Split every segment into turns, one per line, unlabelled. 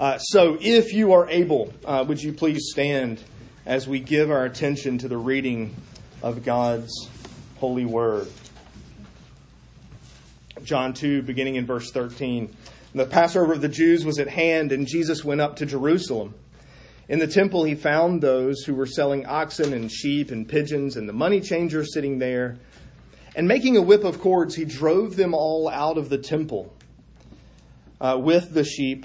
Uh, so, if you are able, uh, would you please stand as we give our attention to the reading of God's holy word? John 2, beginning in verse 13. The Passover of the Jews was at hand, and Jesus went up to Jerusalem. In the temple, he found those who were selling oxen and sheep and pigeons, and the money changers sitting there. And making a whip of cords, he drove them all out of the temple uh, with the sheep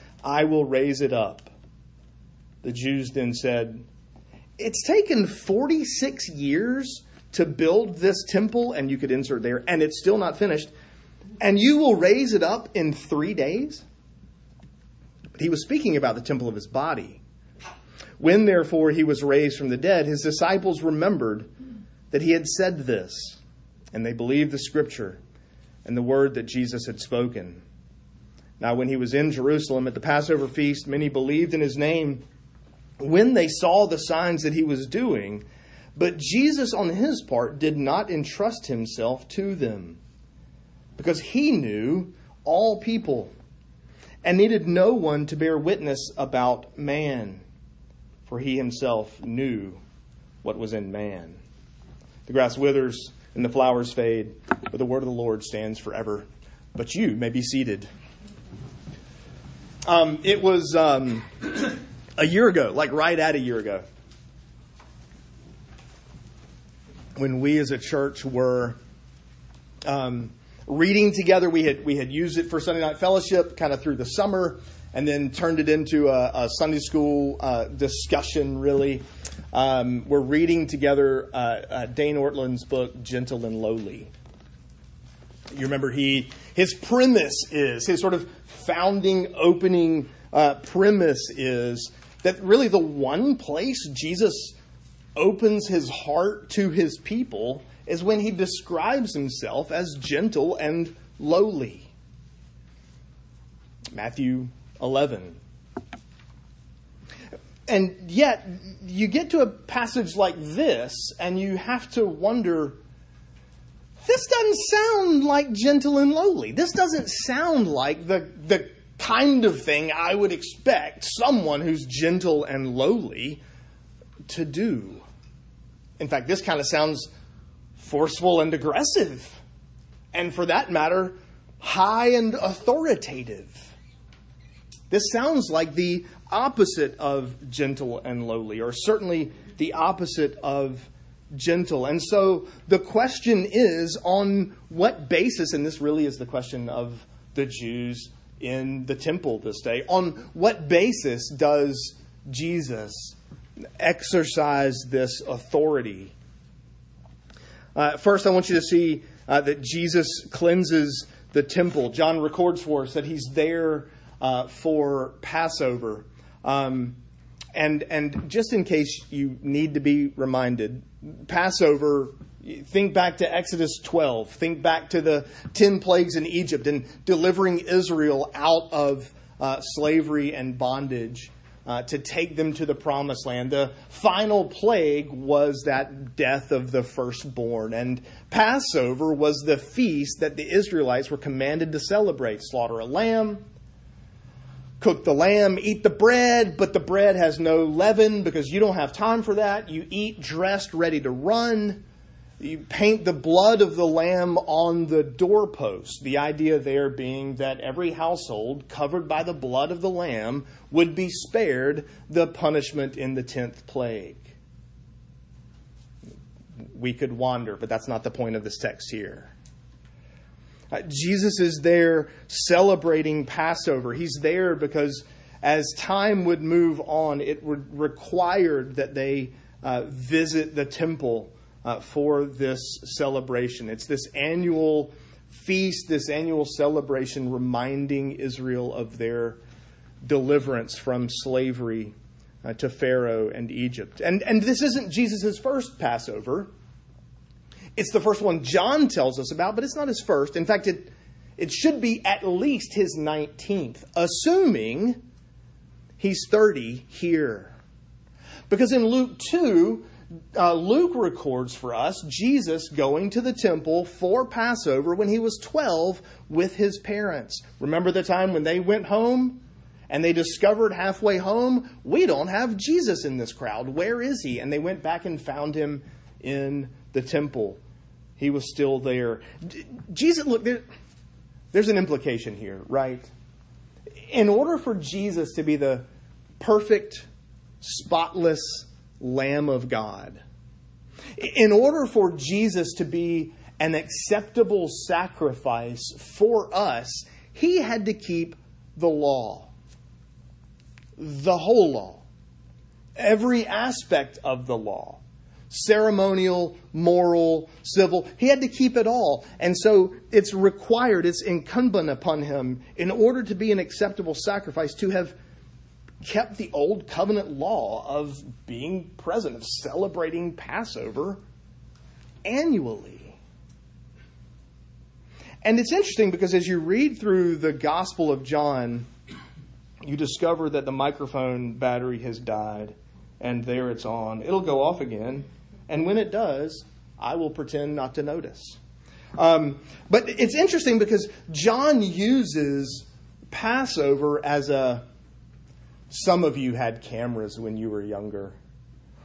I will raise it up. The Jews then said, It's taken 46 years to build this temple, and you could insert there, and it's still not finished, and you will raise it up in three days? But he was speaking about the temple of his body. When, therefore, he was raised from the dead, his disciples remembered that he had said this, and they believed the scripture and the word that Jesus had spoken. Now, when he was in Jerusalem at the Passover feast, many believed in his name when they saw the signs that he was doing. But Jesus, on his part, did not entrust himself to them because he knew all people and needed no one to bear witness about man, for he himself knew what was in man. The grass withers and the flowers fade, but the word of the Lord stands forever. But you may be seated. Um, it was um, a year ago, like right at a year ago, when we as a church were um, reading together. We had we had used it for Sunday night fellowship, kind of through the summer, and then turned it into a, a Sunday school uh, discussion. Really, um, we're reading together uh, uh, Dane Ortlund's book, Gentle and Lowly. You remember he his premise is his sort of founding opening uh, premise is that really the one place Jesus opens his heart to his people is when he describes himself as gentle and lowly. Matthew 11. And yet, you get to a passage like this, and you have to wonder this doesn't sound like gentle and lowly. This doesn't sound like the, the kind of thing I would expect someone who's gentle and lowly to do. In fact, this kind of sounds forceful and aggressive. And for that matter, high and authoritative. This sounds like the opposite of gentle and lowly, or certainly the opposite of gentle. And so the question is on what basis, and this really is the question of the Jews in the temple this day, on what basis does Jesus exercise this authority? Uh, first, I want you to see uh, that Jesus cleanses the temple. John records for us that he's there uh, for Passover. Um, and, and just in case you need to be reminded, Passover, think back to Exodus 12, think back to the 10 plagues in Egypt and delivering Israel out of uh, slavery and bondage uh, to take them to the promised land. The final plague was that death of the firstborn. And Passover was the feast that the Israelites were commanded to celebrate slaughter a lamb, cook the lamb, eat the bread, but the bread has no leaven because you don't have time for that. You eat dressed, ready to run. You paint the blood of the lamb on the doorpost. The idea there being that every household covered by the blood of the lamb would be spared the punishment in the tenth plague. We could wander, but that's not the point of this text here. Uh, Jesus is there celebrating Passover. He's there because as time would move on, it would required that they uh, visit the temple uh, for this celebration. It's this annual feast, this annual celebration reminding Israel of their deliverance from slavery uh, to Pharaoh and Egypt. And, and this isn't Jesus' first Passover. It's the first one John tells us about, but it's not his first. In fact, it, it should be at least his 19th, assuming he's 30 here. Because in Luke 2, uh, Luke records for us Jesus going to the temple for Passover when he was 12 with his parents. Remember the time when they went home and they discovered halfway home, we don't have Jesus in this crowd. Where is he? And they went back and found him in the temple. He was still there. Jesus, look, there, there's an implication here, right? In order for Jesus to be the perfect, spotless Lamb of God, in order for Jesus to be an acceptable sacrifice for us, he had to keep the law, the whole law, every aspect of the law ceremonial, moral, civil. He had to keep it all. And so it's required, it's incumbent upon him, in order to be an acceptable sacrifice, to have kept the old covenant law of being present, of celebrating Passover annually. And it's interesting because as you read through the Gospel of John, you discover that the microphone battery has died, and there it's on. It'll go off again, and when it does, I will pretend not to notice. Um, but it's interesting because John uses Passover as a some of you had cameras when you were younger.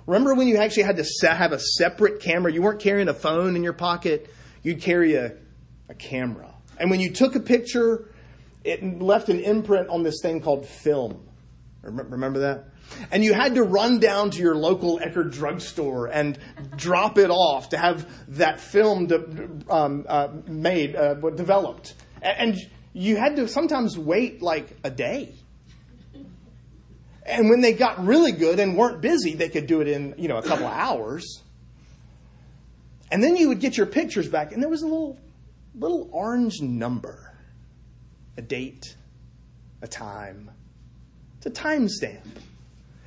Remember when you actually had to have a separate camera? You weren't carrying a phone in your pocket, you'd carry a, a camera. And when you took a picture, it left an imprint on this thing called film. Remember that? And you had to run down to your local Eckerd drugstore and drop it off to have that film de- um, uh, made, uh, developed. And you had to sometimes wait like a day and when they got really good and weren't busy, they could do it in, you know, a couple of hours. And then you would get your pictures back, and there was a little, little orange number, a date, a time. It's a timestamp.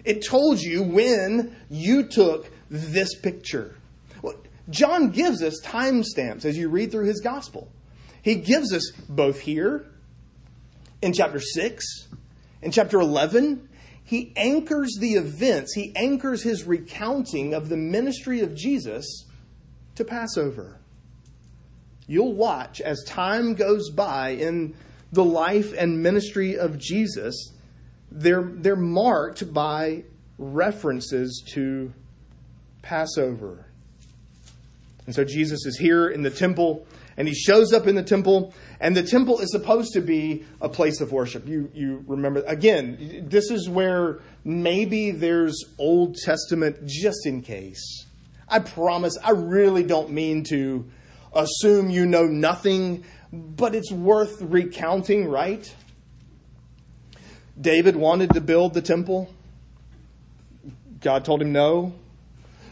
It told you when you took this picture. Well, John gives us timestamps as you read through his gospel. He gives us both here in chapter 6, in chapter 11, he anchors the events, he anchors his recounting of the ministry of Jesus to Passover. You'll watch as time goes by in the life and ministry of Jesus, they're, they're marked by references to Passover. And so Jesus is here in the temple, and he shows up in the temple, and the temple is supposed to be a place of worship. You, you remember, again, this is where maybe there's Old Testament just in case. I promise, I really don't mean to assume you know nothing, but it's worth recounting, right? David wanted to build the temple. God told him no.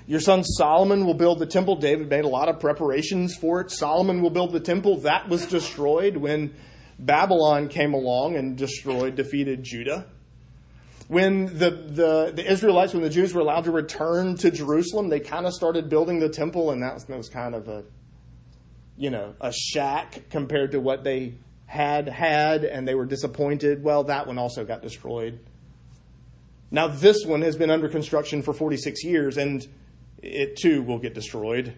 Your son Solomon will build the temple. David made a lot of preparations for it. Solomon will build the temple. That was destroyed when Babylon came along and destroyed, defeated Judah. When the, the, the Israelites, when the Jews were allowed to return to Jerusalem, they kind of started building the temple, and that was, that was kind of a, you know, a shack compared to what they had had, and they were disappointed. Well, that one also got destroyed. Now, this one has been under construction for 46 years, and it too will get destroyed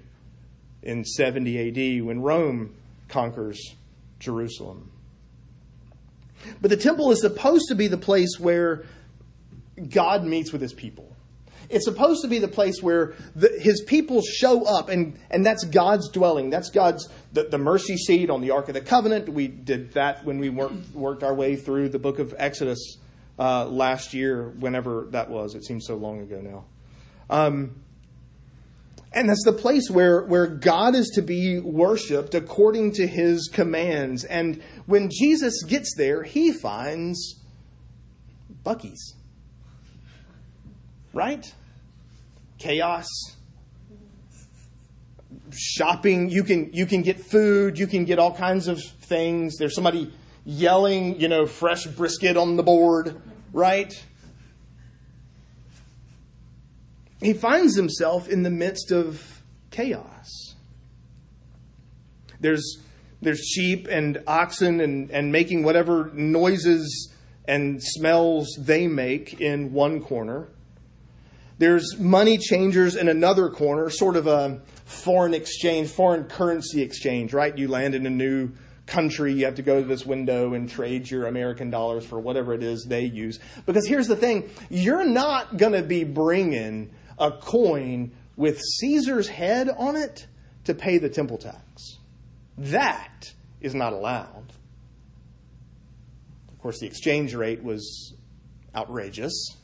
in 70 AD when Rome conquers Jerusalem. But the temple is supposed to be the place where God meets with his people. It's supposed to be the place where the, his people show up, and, and that's God's dwelling. That's God's the, the mercy seat on the Ark of the Covenant. We did that when we worked, worked our way through the book of Exodus uh, last year, whenever that was. It seems so long ago now. Um, and that's the place where, where God is to be worshiped according to his commands. And when Jesus gets there, he finds Buc-ee's. Right? Chaos. Shopping, you can you can get food, you can get all kinds of things. There's somebody yelling, you know, fresh brisket on the board. right? He finds himself in the midst of chaos. There's, there's sheep and oxen and, and making whatever noises and smells they make in one corner. There's money changers in another corner, sort of a foreign exchange, foreign currency exchange, right? You land in a new country, you have to go to this window and trade your American dollars for whatever it is they use. Because here's the thing you're not going to be bringing a coin with Caesar's head on it to pay the temple tax. That is not allowed. Of course, the exchange rate was outrageous.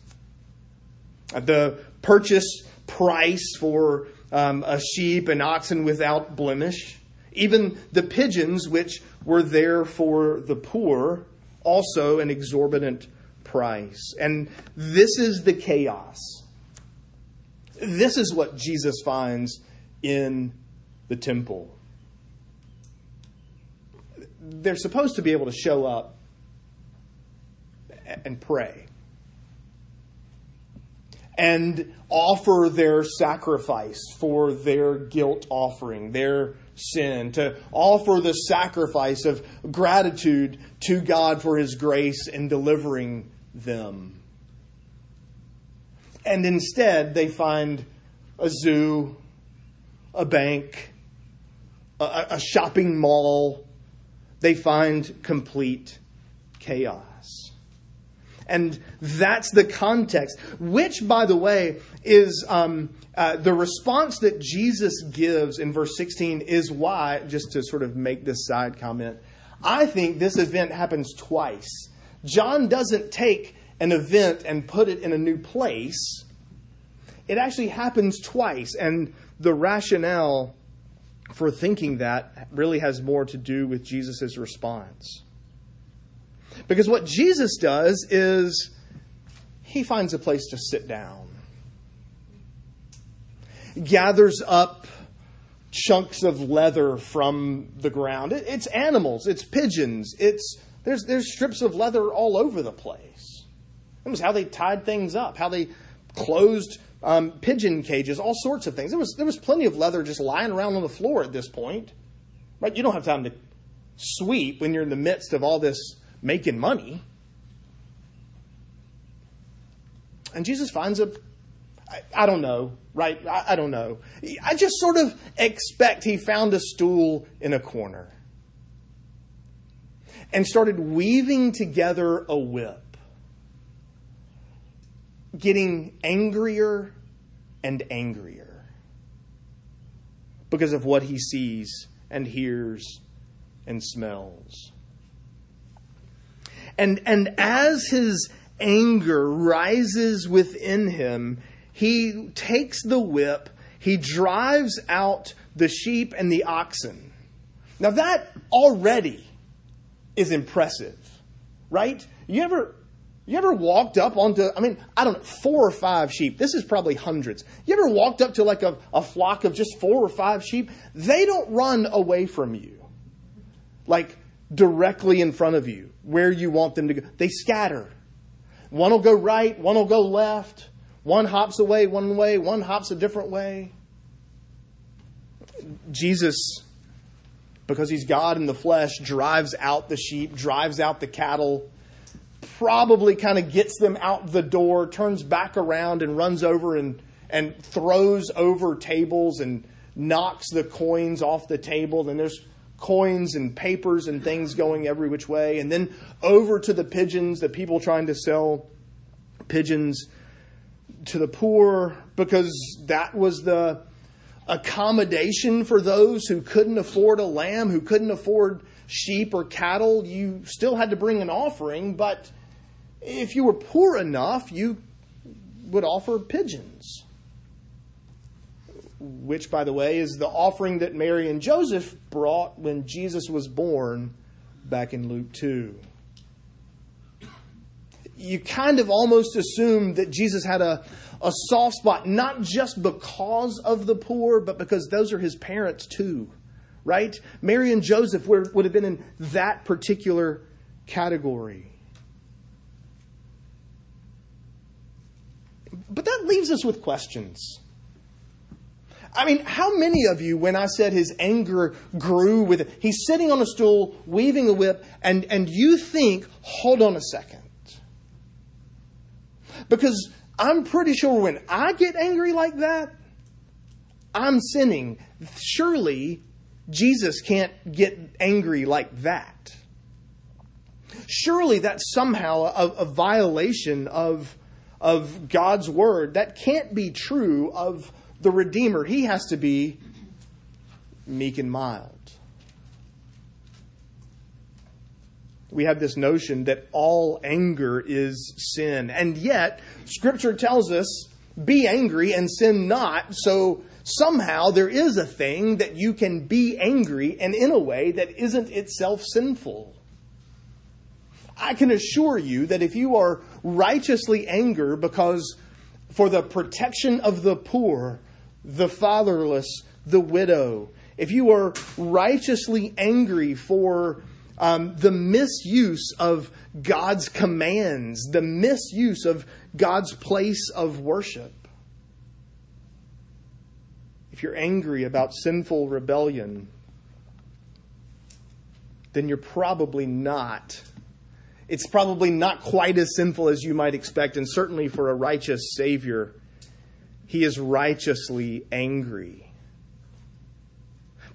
The purchase price for um, a sheep and oxen without blemish, even the pigeons, which were there for the poor, also an exorbitant price. And this is the chaos. This is what Jesus finds in the temple. They're supposed to be able to show up and pray and offer their sacrifice for their guilt offering, their sin, to offer the sacrifice of gratitude to God for His grace in delivering them. And instead, they find a zoo, a bank, a, a shopping mall. They find complete chaos. And that's the context, which, by the way, is um, uh, the response that Jesus gives in verse 16 is why, just to sort of make this side comment, I think this event happens twice. John doesn't take an event and put it in a new place, it actually happens twice. And the rationale for thinking that really has more to do with Jesus' response. Because what Jesus does is he finds a place to sit down, gathers up chunks of leather from the ground. it's animals, it's pigeons, it's there's there's strips of leather all over the place. That was how they tied things up, how they closed um, pigeon cages, all sorts of things. There was there was plenty of leather just lying around on the floor at this point. Right? You don't have time to sweep when you're in the midst of all this making money. And Jesus finds a, I, I don't know, right? I, I don't know. I just sort of expect he found a stool in a corner and started weaving together a whip, getting angrier and angrier because of what he sees and hears and smells. And, and as his anger rises within him, he takes the whip, he drives out the sheep and the oxen. Now, that already is impressive, right? You ever, you ever walked up onto, I mean, I don't know, four or five sheep. This is probably hundreds. You ever walked up to like a, a flock of just four or five sheep? They don't run away from you. Like, directly in front of you where you want them to go. They scatter. One will go right, one will go left. One hops away one way, one hops a different way. Jesus, because he's God in the flesh, drives out the sheep, drives out the cattle, probably kind of gets them out the door, turns back around and runs over and, and throws over tables and knocks the coins off the table. And there's coins and papers and things going every which way, and then over to the pigeons, the people trying to sell pigeons to the poor because that was the accommodation for those who couldn't afford a lamb, who couldn't afford sheep or cattle. You still had to bring an offering, but if you were poor enough, you would offer pigeons which, by the way, is the offering that Mary and Joseph brought when Jesus was born back in Luke 2. You kind of almost assume that Jesus had a, a soft spot, not just because of the poor, but because those are his parents too, right? Mary and Joseph were, would have been in that particular category. But that leaves us with questions. I mean, how many of you, when I said his anger grew with it, he's sitting on a stool, weaving a whip, and, and you think, hold on a second. Because I'm pretty sure when I get angry like that, I'm sinning. Surely Jesus can't get angry like that. Surely that's somehow a, a violation of, of God's word. That can't be true of the Redeemer, he has to be meek and mild. We have this notion that all anger is sin. And yet, Scripture tells us be angry and sin not. So somehow there is a thing that you can be angry and in a way that isn't itself sinful. I can assure you that if you are righteously angry because for the protection of the poor, the fatherless, the widow, if you are righteously angry for um, the misuse of God's commands, the misuse of God's place of worship, if you're angry about sinful rebellion, then you're probably not. It's probably not quite as sinful as you might expect, and certainly for a righteous Savior he is righteously angry.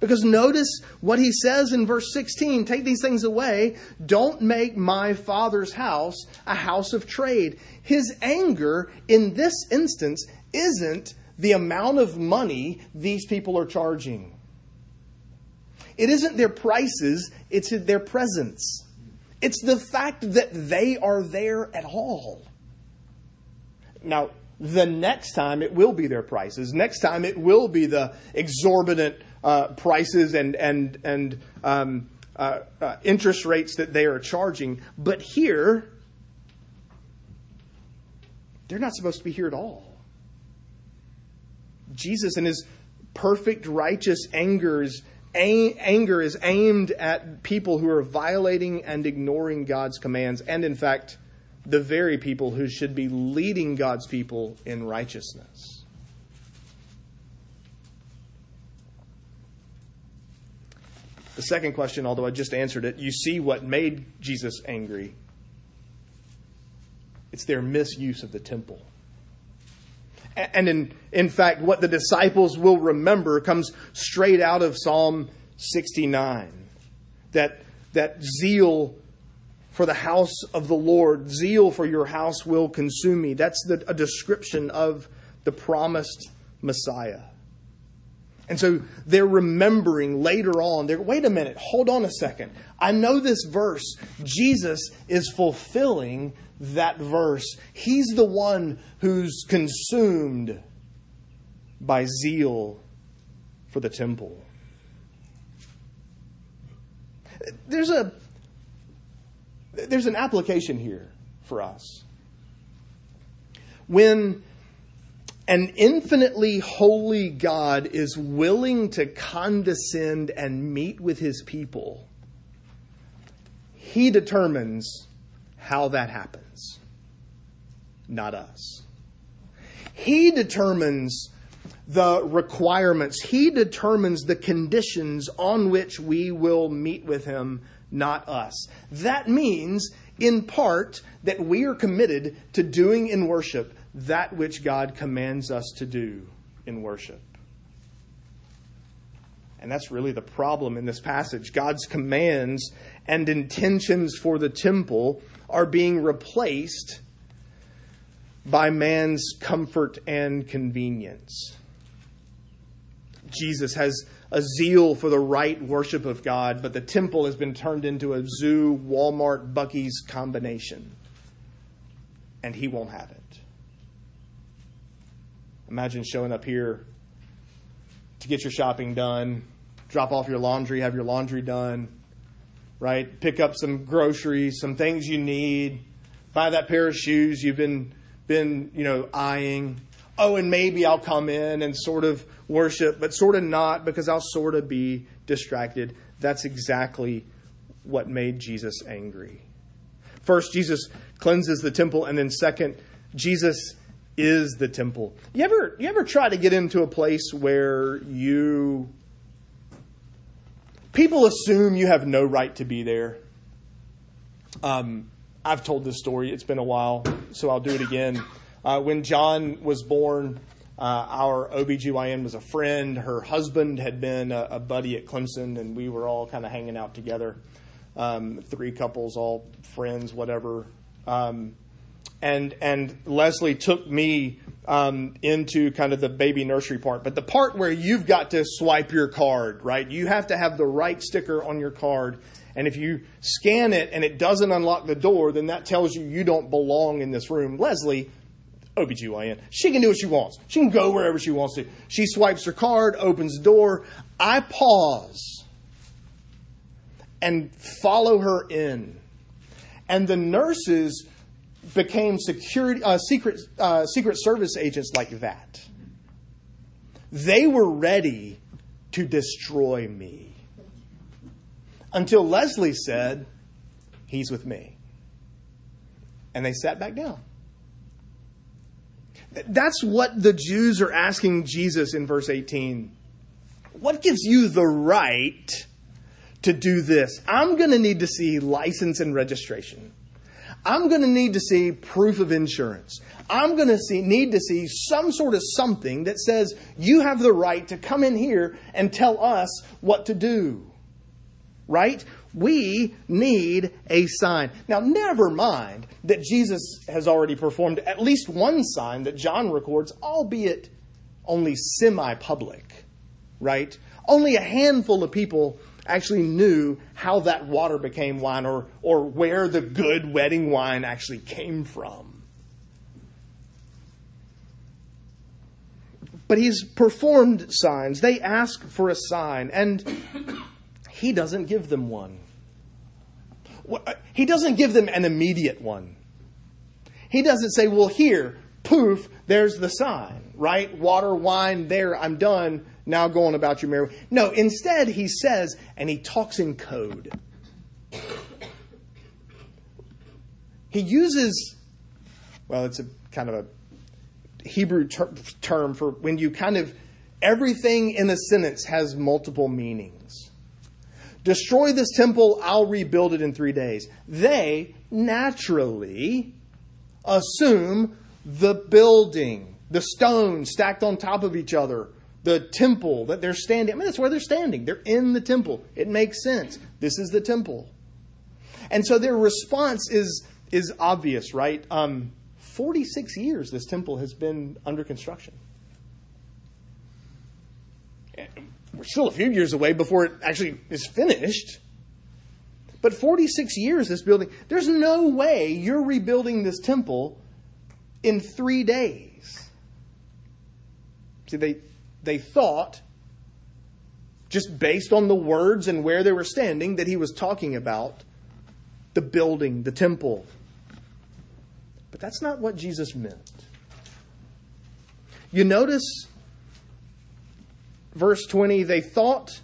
Because notice what he says in verse 16 take these things away. Don't make my father's house a house of trade. His anger in this instance isn't the amount of money these people are charging, it isn't their prices, it's their presence. It's the fact that they are there at all. Now, the next time it will be their prices. Next time it will be the exorbitant uh, prices and and and um, uh, uh, interest rates that they are charging. But here, they're not supposed to be here at all. Jesus and his perfect righteous angers anger is aimed at people who are violating and ignoring God's commands and in fact the very people who should be leading God's people in righteousness. The second question, although I just answered it, you see what made Jesus angry. It's their misuse of the temple. And in, in fact, what the disciples will remember comes straight out of Psalm 69 that, that zeal for the house of the Lord. Zeal for your house will consume me. That's the, a description of the promised Messiah. And so they're remembering later on, they're, wait a minute, hold on a second. I know this verse. Jesus is fulfilling that verse. He's the one who's consumed by zeal for the temple. There's a there's an application here for us. When an infinitely holy God is willing to condescend and meet with his people, he determines how that happens, not us. He determines the requirements, he determines the conditions on which we will meet with him, not us. That means, in part, that we are committed to doing in worship that which God commands us to do in worship. And that's really the problem in this passage. God's commands and intentions for the temple are being replaced by man's comfort and convenience. Jesus has a zeal for the right worship of God, but the temple has been turned into a zoo, Walmart, Buc-ee's combination. And he won't have it. Imagine showing up here to get your shopping done, drop off your laundry, have your laundry done, right? Pick up some groceries, some things you need, buy that pair of shoes you've been been, you know, eyeing. Oh, and maybe I'll come in and sort of worship, but sort of not because I'll sort of be distracted. That's exactly what made Jesus angry. First, Jesus cleanses the temple, and then second, Jesus is the temple. You ever you ever try to get into a place where you people assume you have no right to be there? Um, I've told this story. It's been a while, so I'll do it again. Uh, when John was born, uh, our OBGYN was a friend. Her husband had been a, a buddy at Clemson, and we were all kind of hanging out together. Um, three couples, all friends, whatever. Um, and and Leslie took me um, into kind of the baby nursery part, but the part where you've got to swipe your card, right? You have to have the right sticker on your card, and if you scan it and it doesn't unlock the door, then that tells you you don't belong in this room. Leslie, OBGYN, she can do what she wants. She can go wherever she wants to. She swipes her card, opens the door. I pause and follow her in. And the nurses became security, uh, secret, uh, secret service agents like that. They were ready to destroy me. Until Leslie said, He's with me. And they sat back down. That's what the Jews are asking Jesus in verse 18. What gives you the right to do this? I'm going to need to see license and registration. I'm going to need to see proof of insurance. I'm going to see, need to see some sort of something that says you have the right to come in here and tell us what to do. Right? We need a sign. Now, never mind that Jesus has already performed at least one sign that John records, albeit only semi public. Right? Only a handful of people actually knew how that water became wine or, or where the good wedding wine actually came from. But he's performed signs. They ask for a sign, and he doesn't give them one. Uh, he doesn't give them an immediate one. He doesn't say, well, here, poof, there's the sign, right? Water, wine, there, I'm done now going about your merry. No, instead he says, and he talks in code. He uses, well, it's a kind of a Hebrew ter- term for when you kind of, everything in a sentence has multiple meanings. Destroy this temple, I'll rebuild it in three days. They naturally assume the building, the stones stacked on top of each other, the temple that they're standing. I mean, that's where they're standing. They're in the temple. It makes sense. This is the temple. And so their response is, is obvious, right? Um, 46 years this temple has been under construction. We're still a few years away before it actually is finished. But 46 years, this building, there's no way you're rebuilding this temple in three days. See, they, they thought, just based on the words and where they were standing, that he was talking about the building, the temple. But that's not what Jesus meant. You notice verse 20, they thought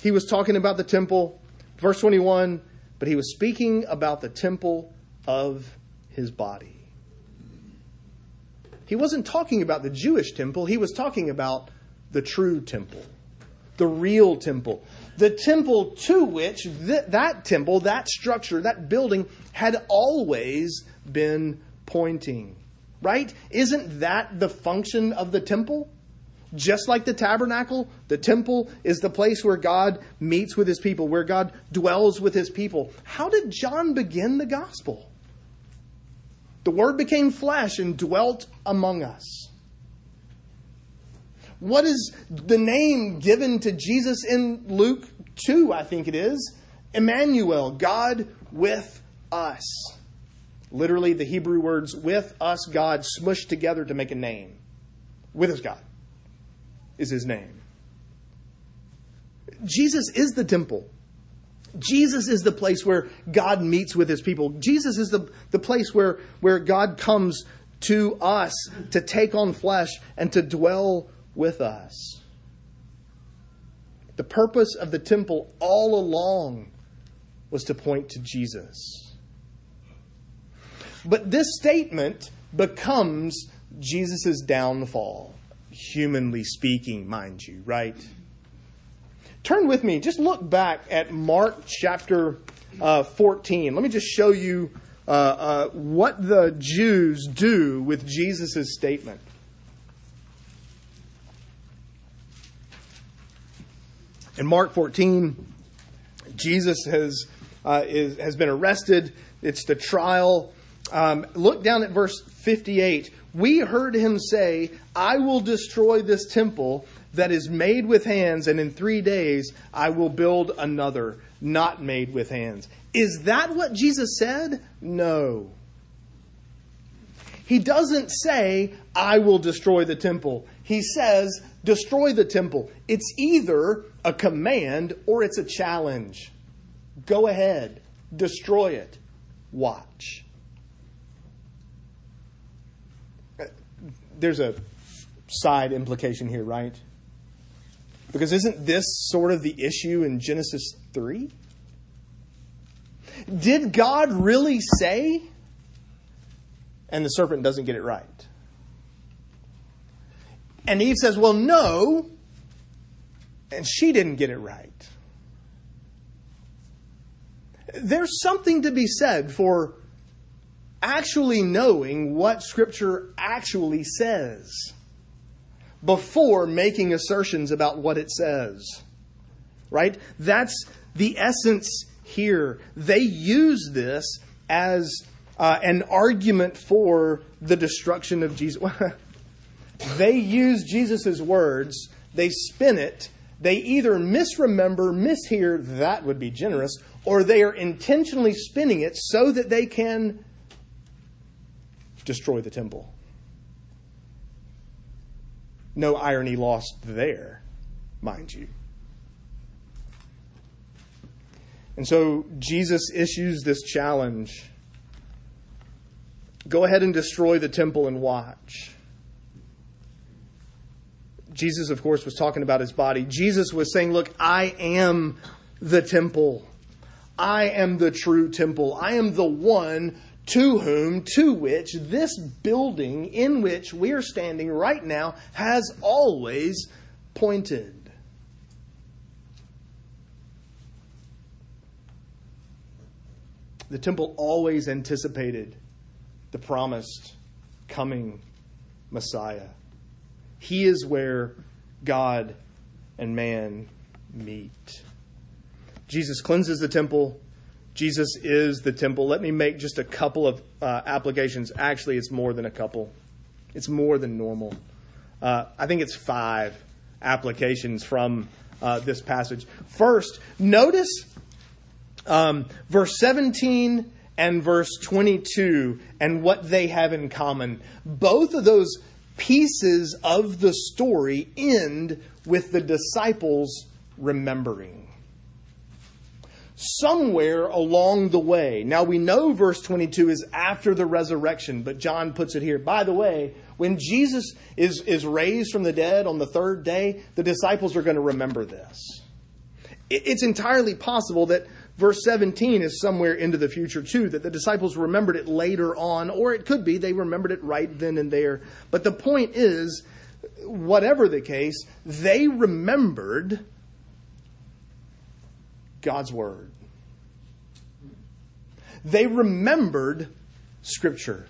he was talking about the temple. Verse 21, but he was speaking about the temple of his body. He wasn't talking about the Jewish temple, he was talking about the true temple, the real temple, the temple to which th- that temple, that structure, that building had always been pointing. Right? Isn't that the function of the temple? Just like the tabernacle, the temple is the place where God meets with his people, where God dwells with his people. How did John begin the gospel? The Word became flesh and dwelt among us. What is the name given to Jesus in Luke 2, I think it is? Emmanuel, God with us. Literally, the Hebrew words with us, God, smushed together to make a name. With us, God is his name. Jesus is the temple. Jesus is the place where God meets with his people. Jesus is the, the place where, where God comes to us to take on flesh and to dwell with us. The purpose of the temple all along was to point to Jesus. But this statement becomes Jesus' downfall, humanly speaking, mind you, right? Turn with me, just look back at Mark chapter uh, 14. Let me just show you uh, uh, what the Jews do with Jesus' statement. In Mark 14, Jesus has, uh, is, has been arrested. It's the trial. Um, look down at verse 58. We heard him say, I will destroy this temple that is made with hands, and in three days I will build another, not made with hands. Is that what Jesus said? No. He doesn't say, I will destroy the temple. He says, destroy the temple. It's either a command or it's a challenge. Go ahead, destroy it. Watch. There's a side implication here, right? Because isn't this sort of the issue in Genesis 3? Did God really say? And the serpent doesn't get it right. And Eve says, Well, no. And she didn't get it right. There's something to be said for actually knowing what Scripture actually says before making assertions about what it says. Right? That's the essence here. They use this as uh, an argument for the destruction of Jesus. they use Jesus' words, they spin it, they either misremember, mishear, that would be generous, or they are intentionally spinning it so that they can destroy the temple. No irony lost there, mind you. And so Jesus issues this challenge go ahead and destroy the temple and watch. Jesus, of course, was talking about his body. Jesus was saying, Look, I am the temple. I am the true temple. I am the one to whom, to which this building in which we are standing right now has always pointed. The temple always anticipated the promised coming Messiah. He is where God and man meet. Jesus cleanses the temple. Jesus is the temple. Let me make just a couple of uh, applications. Actually, it's more than a couple, it's more than normal. Uh, I think it's five applications from uh, this passage. First, notice um, verse 17 and verse 22 and what they have in common. Both of those pieces of the story end with the disciples remembering. Somewhere along the way. Now we know verse 22 is after the resurrection, but John puts it here. By the way, when Jesus is, is raised from the dead on the third day, the disciples are going to remember this. It's entirely possible that Verse 17 is somewhere into the future, too, that the disciples remembered it later on, or it could be they remembered it right then and there. But the point is, whatever the case, they remembered God's Word. They remembered Scripture.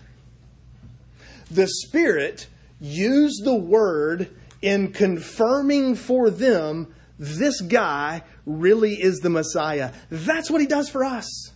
The Spirit used the Word in confirming for them this guy really is the Messiah. That's what he does for us.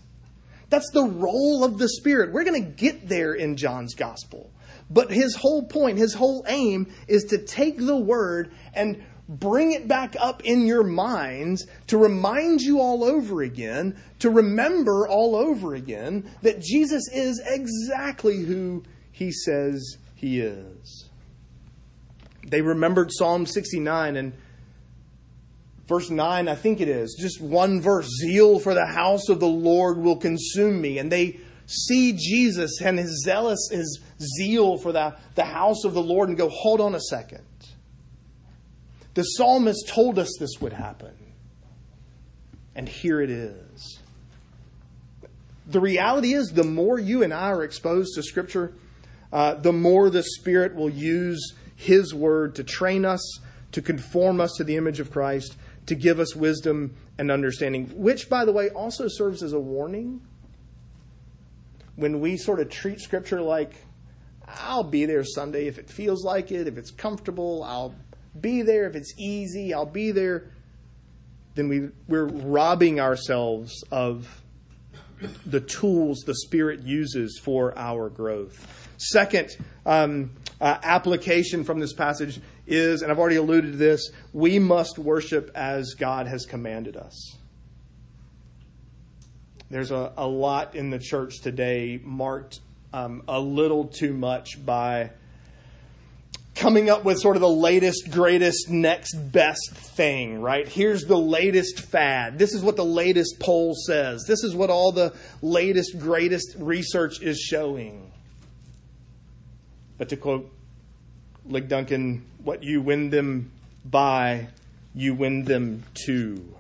That's the role of the Spirit. We're going to get there in John's gospel. But his whole point, his whole aim is to take the word and bring it back up in your minds to remind you all over again, to remember all over again that Jesus is exactly who he says he is. They remembered Psalm 69 and verse 9, I think it is, just one verse Zeal for the house of the Lord will consume me. And they see Jesus and his zealous, his zeal for the, the house of the Lord and go, hold on a second. The psalmist told us this would happen. And here it is. The reality is, the more you and I are exposed to Scripture, uh, the more the Spirit will use His Word to train us, to conform us to the image of Christ, to give us wisdom and understanding, which, by the way, also serves as a warning when we sort of treat Scripture like, I'll be there Sunday if it feels like it, if it's comfortable, I'll be there if it's easy, I'll be there, then we, we're robbing ourselves of the tools the Spirit uses for our growth. Second um, uh, application from this passage is, and I've already alluded to this, we must worship as God has commanded us. There's a, a lot in the church today marked um, a little too much by coming up with sort of the latest, greatest, next best thing, right? Here's the latest fad. This is what the latest poll says. This is what all the latest, greatest research is showing. But to quote Ligon Duncan, what you win them by, you win them to.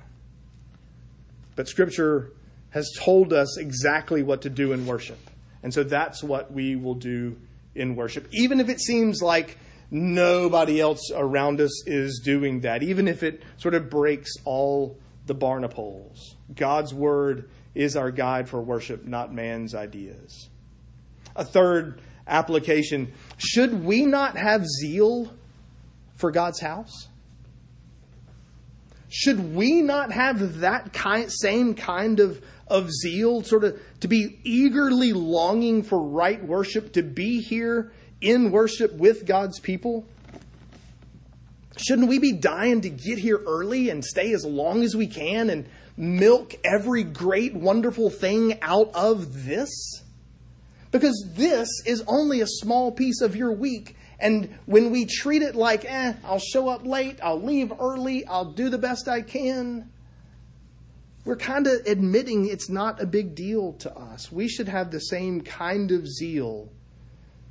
But Scripture has told us exactly what to do in worship. And so that's what we will do in worship. Even if it seems like nobody else around us is doing that, even if it sort of breaks all the barnacles. God's word is our guide for worship, not man's ideas. A third application should we not have zeal for God's house? Should we not have that kind, same kind of, of zeal, sort of to be eagerly longing for right worship, to be here in worship with God's people? Shouldn't we be dying to get here early and stay as long as we can and milk every great, wonderful thing out of this? Because this is only a small piece of your week. And when we treat it like, eh, I'll show up late, I'll leave early, I'll do the best I can, we're kind of admitting it's not a big deal to us. We should have the same kind of zeal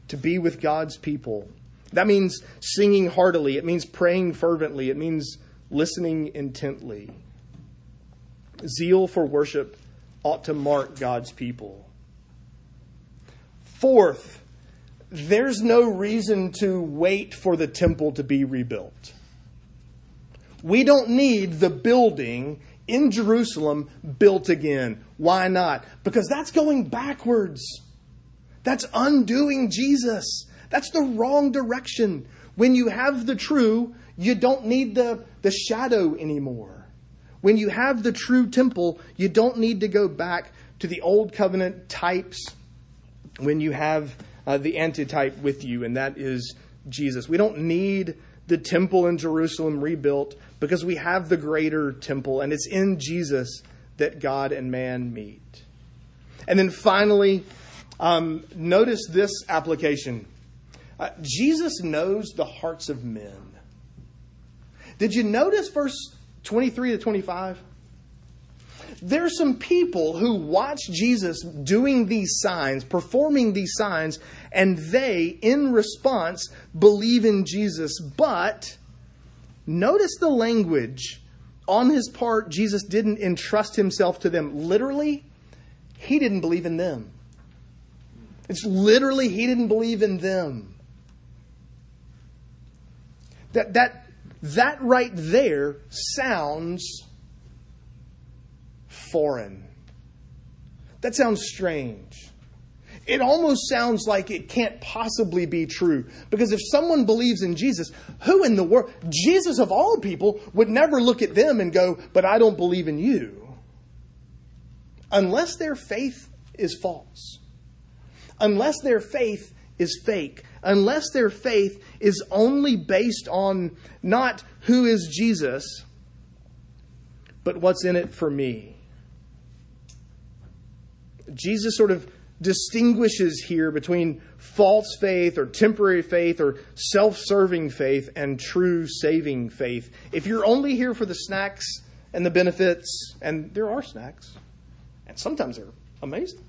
to be with God's people. That means singing heartily, it means praying fervently, it means listening intently. Zeal for worship ought to mark God's people. Fourth, there's no reason to wait for the temple to be rebuilt. We don't need the building in Jerusalem built again. Why not? Because that's going backwards. That's undoing Jesus. That's the wrong direction. When you have the true, you don't need the, the shadow anymore. When you have the true temple, you don't need to go back to the old covenant types when you have uh, the antitype with you, and that is Jesus. We don't need the temple in Jerusalem rebuilt because we have the greater temple, and it's in Jesus that God and man meet. And then finally, um, notice this application uh, Jesus knows the hearts of men. Did you notice verse 23 to 25? There's some people who watch Jesus doing these signs, performing these signs, and they, in response, believe in Jesus. But notice the language. On his part, Jesus didn't entrust himself to them. Literally, he didn't believe in them. It's literally, he didn't believe in them. That, that, that right there sounds foreign. That sounds strange. It almost sounds like it can't possibly be true. Because if someone believes in Jesus, who in the world, Jesus of all people, would never look at them and go, But I don't believe in you. Unless their faith is false. Unless their faith is fake. Unless their faith is only based on not who is Jesus, but what's in it for me. Jesus sort of distinguishes here between false faith or temporary faith or self serving faith and true saving faith. If you're only here for the snacks and the benefits, and there are snacks, and sometimes they're amazing,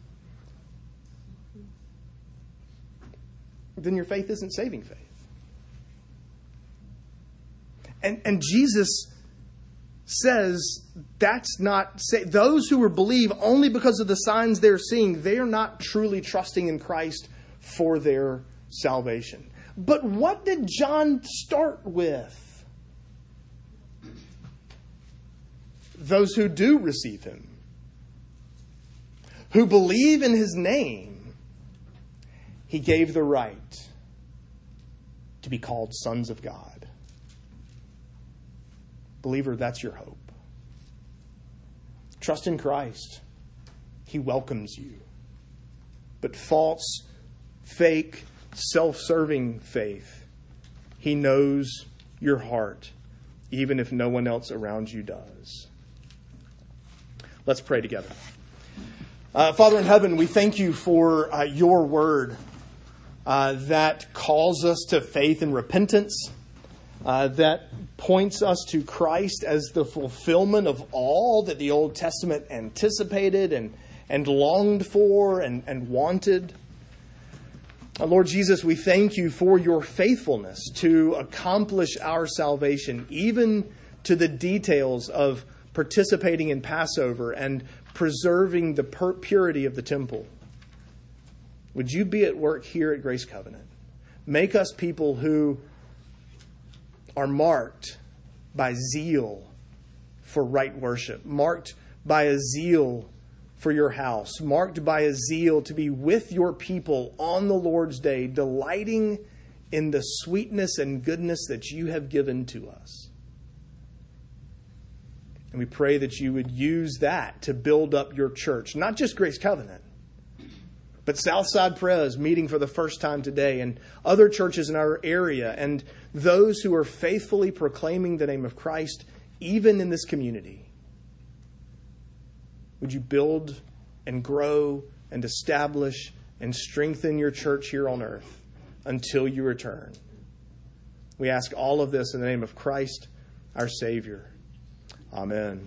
then your faith isn't saving faith. And, and Jesus says that's not say, those who believe only because of the signs they're seeing they're not truly trusting in christ for their salvation. But what did John start with? Those who do receive him, who believe in his name, he gave the right to be called sons of God. Believer, that's your hope. Trust in Christ. He welcomes you. But false, fake, self serving faith, He knows your heart, even if no one else around you does. Let's pray together. Uh, Father in heaven, we thank you for uh, your word uh, that calls us to faith and repentance, uh, that points us to Christ as the fulfillment of all that the Old Testament anticipated and, and longed for and, and wanted. Uh, Lord Jesus, we thank you for your faithfulness to accomplish our salvation, even to the details of participating in Passover and preserving the purity of the temple. Would you be at work here at Grace Covenant? Make us people who are marked by zeal for right worship, marked by a zeal for your house, marked by a zeal to be with your people on the Lord's day, delighting in the sweetness and goodness that you have given to us. And we pray that you would use that to build up your church, not just Grace Covenant, but Southside Pres meeting for the first time today, and other churches in our area, and those who are faithfully proclaiming the name of Christ, even in this community. Would you build and grow and establish and strengthen your church here on earth until you return? We ask all of this in the name of Christ, our Savior. Amen.